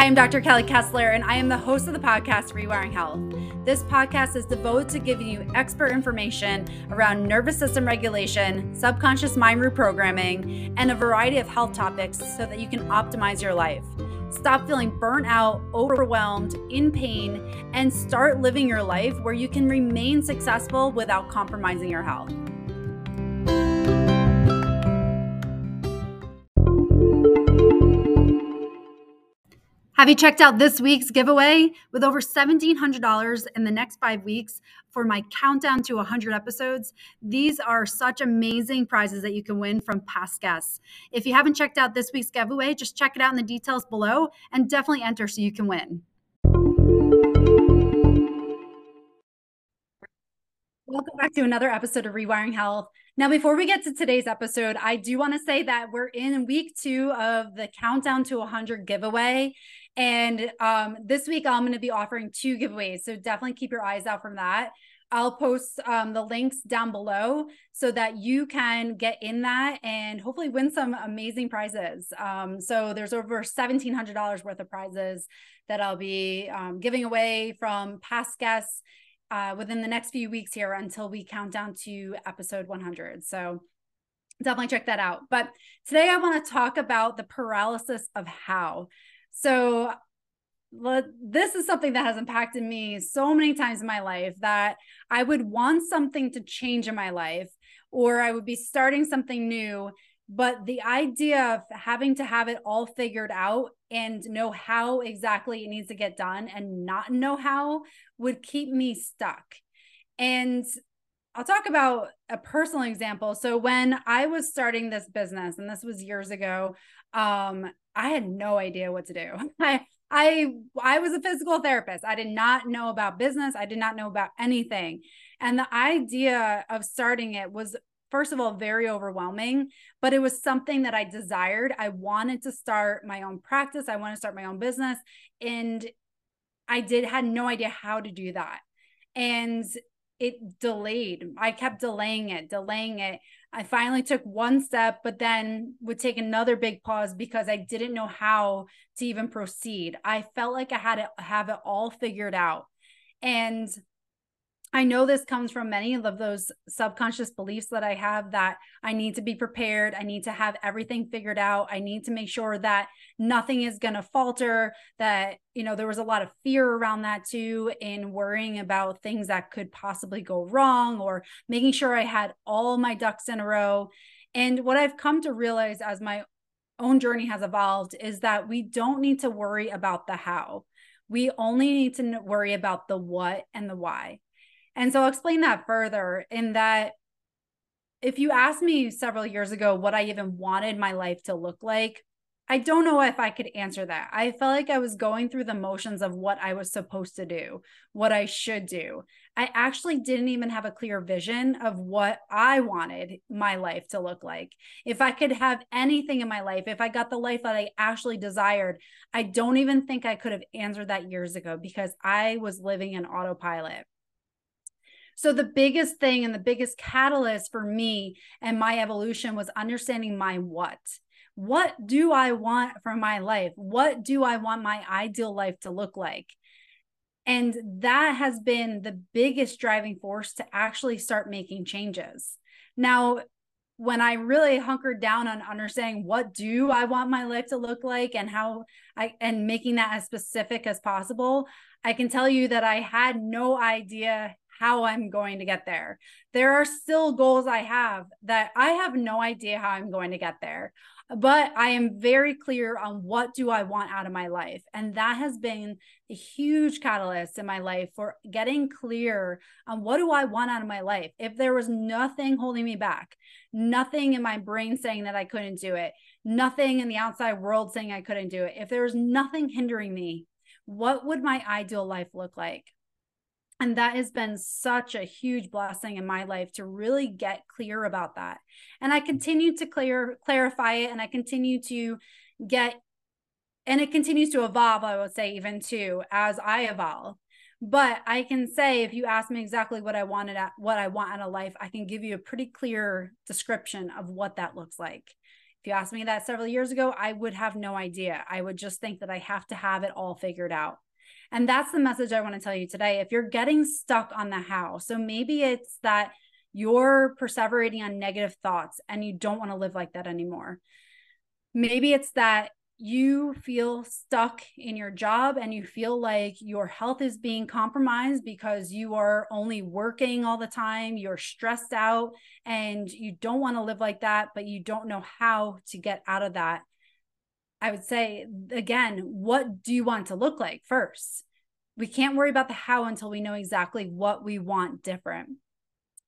Hi, I'm Dr. Kelly Kessler, and I am the host of the podcast Rewiring Health. This podcast is devoted to giving you expert information around nervous system regulation, subconscious mind reprogramming, and a variety of health topics so that you can optimize your life. Stop feeling burnt out, overwhelmed, in pain, and start living your life where you can remain successful without compromising your health. Have you checked out this week's giveaway? With over $1,700 in the next five weeks for my countdown to 100 episodes, these are such amazing prizes that you can win from past guests. If you haven't checked out this week's giveaway, just check it out in the details below and definitely enter so you can win. Welcome back to another episode of Rewiring Health. Now, before we get to today's episode, I do want to say that we're in week two of the Countdown to 100 giveaway. And um, this week, I'm going to be offering two giveaways. So definitely keep your eyes out from that. I'll post um, the links down below so that you can get in that and hopefully win some amazing prizes. Um, so there's over $1,700 worth of prizes that I'll be um, giving away from past guests uh, within the next few weeks here until we count down to episode 100. So definitely check that out. But today I want to talk about the paralysis of how. So this is something that has impacted me so many times in my life that I would want something to change in my life or I would be starting something new. But the idea of having to have it all figured out and know how exactly it needs to get done and not know how would keep me stuck. And I'll talk about a personal example. So when I was starting this business, and this was years ago, um, I had no idea what to do. I I I was a physical therapist. I did not know about business. I did not know about anything. And the idea of starting it was first of all very overwhelming, but it was something that I desired. I wanted to start my own practice. I wanted to start my own business and I did had no idea how to do that. And it delayed. I kept delaying it, delaying it. I finally took one step, but then would take another big pause because I didn't know how to even proceed. I felt like I had to have it all figured out. And I know this comes from many of those subconscious beliefs that I have that I need to be prepared. I need to have everything figured out. I need to make sure that nothing is going to falter. That, you know, there was a lot of fear around that too, in worrying about things that could possibly go wrong or making sure I had all my ducks in a row. And what I've come to realize as my own journey has evolved is that we don't need to worry about the how. We only need to worry about the what and the why. And so I'll explain that further in that if you asked me several years ago what I even wanted my life to look like, I don't know if I could answer that. I felt like I was going through the motions of what I was supposed to do, what I should do. I actually didn't even have a clear vision of what I wanted my life to look like. If I could have anything in my life, if I got the life that I actually desired, I don't even think I could have answered that years ago because I was living in autopilot. So, the biggest thing and the biggest catalyst for me and my evolution was understanding my what. What do I want for my life? What do I want my ideal life to look like? And that has been the biggest driving force to actually start making changes. Now, when I really hunkered down on understanding what do I want my life to look like and how I and making that as specific as possible, I can tell you that I had no idea how I'm going to get there. There are still goals I have that I have no idea how I'm going to get there. But I am very clear on what do I want out of my life. And that has been a huge catalyst in my life for getting clear on what do I want out of my life. If there was nothing holding me back, nothing in my brain saying that I couldn't do it, nothing in the outside world saying I couldn't do it, if there was nothing hindering me, what would my ideal life look like? And that has been such a huge blessing in my life to really get clear about that and i continue to clear clarify it and i continue to get and it continues to evolve i would say even too as i evolve but i can say if you ask me exactly what i wanted at what i want out of life i can give you a pretty clear description of what that looks like If you asked me that several years ago, I would have no idea. I would just think that I have to have it all figured out. And that's the message I want to tell you today. If you're getting stuck on the how, so maybe it's that you're perseverating on negative thoughts and you don't want to live like that anymore. Maybe it's that you feel stuck in your job and you feel like your health is being compromised because you are only working all the time, you're stressed out, and you don't want to live like that, but you don't know how to get out of that. I would say, again, what do you want to look like first? We can't worry about the how until we know exactly what we want different.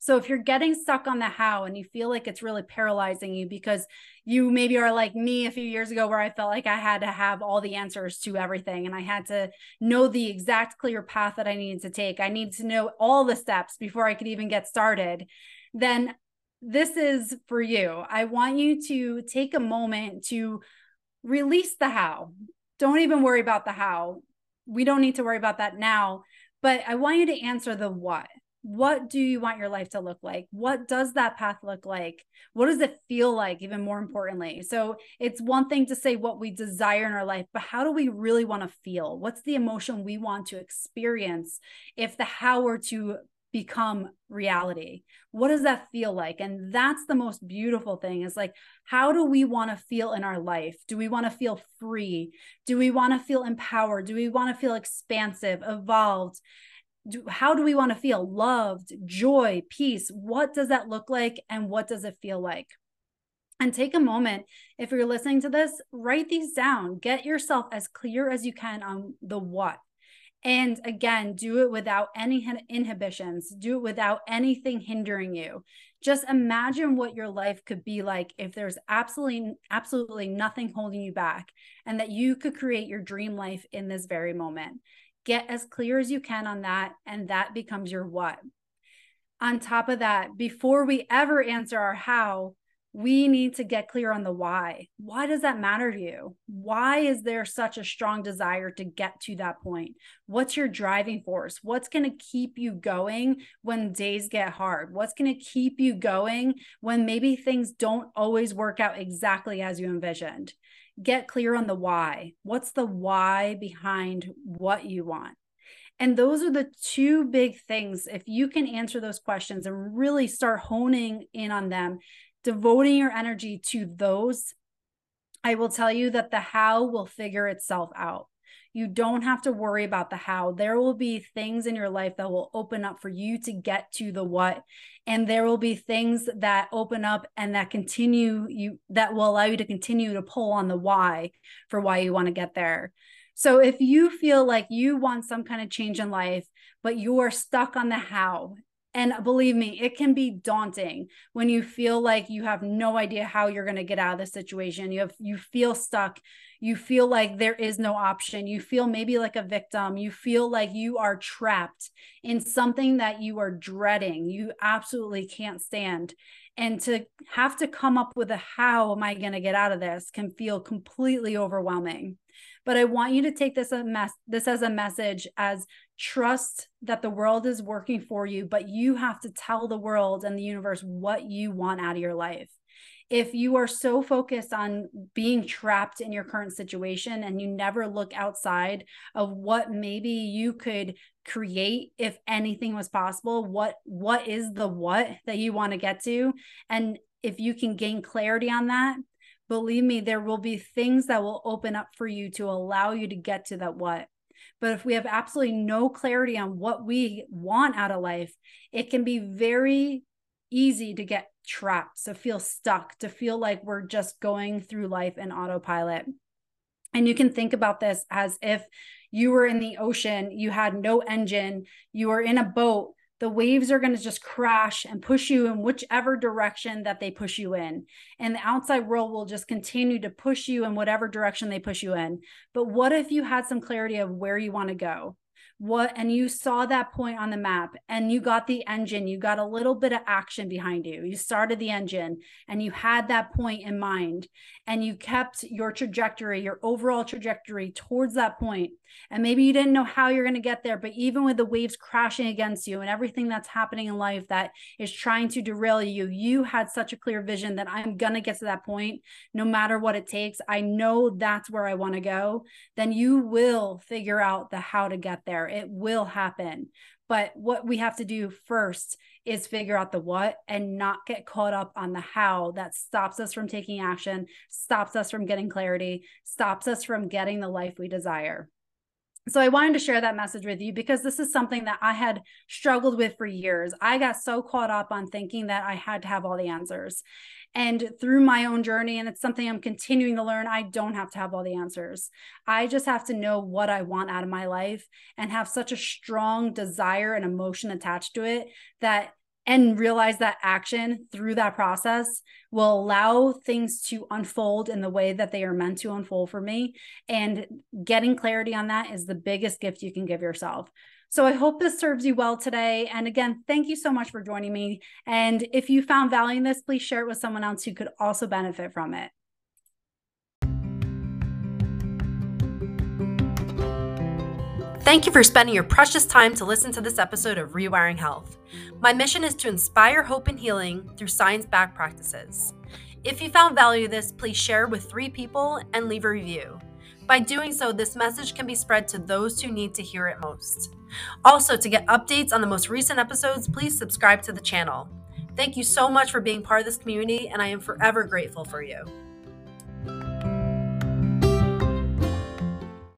So if you're getting stuck on the how and you feel like it's really paralyzing you because you maybe are like me a few years ago where I felt like I had to have all the answers to everything and I had to know the exact clear path that I needed to take. I needed to know all the steps before I could even get started. Then this is for you. I want you to take a moment to release the how. Don't even worry about the how. We don't need to worry about that now, but I want you to answer the what. What do you want your life to look like? What does that path look like? What does it feel like even more importantly? So it's one thing to say what we desire in our life but how do we really want to feel? What's the emotion we want to experience if the how were to become reality. What does that feel like? And that's the most beautiful thing is like how do we want to feel in our life? Do we want to feel free? Do we want to feel empowered? Do we want to feel expansive evolved? Do, how do we want to feel? Loved joy peace. What does that look like and what does it feel like? And take a moment if you're listening to this write these down. Get yourself as clear as you can on the what and again do it without any inhibitions. Do it without anything hindering you. Just imagine what your life could be like if there's absolutely absolutely nothing holding you back and that you could create your dream life in this very moment. Get as clear as you can on that and that becomes your what. On top of that before we ever answer our how we need to get clear on the why why does that matter to you why is there such a strong desire to get to that point what's your driving force what's going to keep you going when days get hard what's going to keep you going when maybe things don't always work out exactly as you envisioned get clear on the why. What's the why behind what you want? And those are the two big things. If you can answer those questions and really start honing in on them, devoting your energy to those, I will tell you that the how will figure itself out. You don't have to worry about the how. There will be things in your life that will open up for you to get to the what. And there will be things that open up and that continue you that will allow you to continue to pull on the why for why you want to get there. So if you feel like you want some kind of change in life, but you are stuck on the how and believe me, it can be daunting when you feel like you have no idea how you're going to get out of the situation. You have you feel stuck. You feel like there is no option. You feel maybe like a victim. You feel like you are trapped in something that you are dreading. You absolutely can't stand. And to have to come up with a how am I going to get out of this can feel completely overwhelming. But I want you to take this a mess this as a message as trust that the world is working for you, but you have to tell the world and the universe what you want out of your life. If you are so focused on being trapped in your current situation and you never look outside of what maybe you could create if anything was possible, what what is the what that you want to get to and if you can gain clarity on that, believe me, there will be things that will open up for you to allow you to get to that what. But if we have absolutely no clarity on what we want out of life, it can be very easy to get trapped, to feel stuck, to feel like we're just going through life in autopilot. And you can think about this as if you were in the ocean, you had no engine, you were in a boat the waves are going to just crash and push you in whichever direction that they push you in. And the outside world will just continue to push you in whatever direction they push you in. But what if you had some clarity of where you want to go? What and you saw that point on the map and you got the engine you got a little bit of action behind you. You started the engine and you had that point in mind and you kept your trajectory your overall trajectory towards that point. And maybe you didn't know how you're going to get there but even with the waves crashing against you and everything that's happening in life that is trying to derail you you had such a clear vision that I'm going to get to that point no matter what it takes. I know that's where I want to go. Then you will figure out the how to get there it will happen. But what we have to do first is figure out the what and not get caught up on the how that stops us from taking action, stops us from getting clarity, stops us from getting the life we desire. So I wanted to share that message with you because this is something that I had struggled with for years. I got so caught up on thinking that I had to have all the answers. And through my own journey, and it's something I'm continuing to learn, I don't have to have all the answers. I just have to know what I want out of my life and have such a strong desire and emotion attached to it that and realize that action through that process will allow things to unfold in the way that they are meant to unfold for me. And getting clarity on that is the biggest gift you can give yourself. So I hope this serves you well today. And again, thank you so much for joining me. And if you found value in this, please share it with someone else who could also benefit from it. Thank you for spending your precious time to listen to this episode of Rewiring Health. My mission is to inspire hope and healing through science backed practices. If you found value in this, please share with three people and leave a review. By doing so, this message can be spread to those who need to hear it most. Also, to get updates on the most recent episodes, please subscribe to the channel. Thank you so much for being part of this community, and I am forever grateful for you.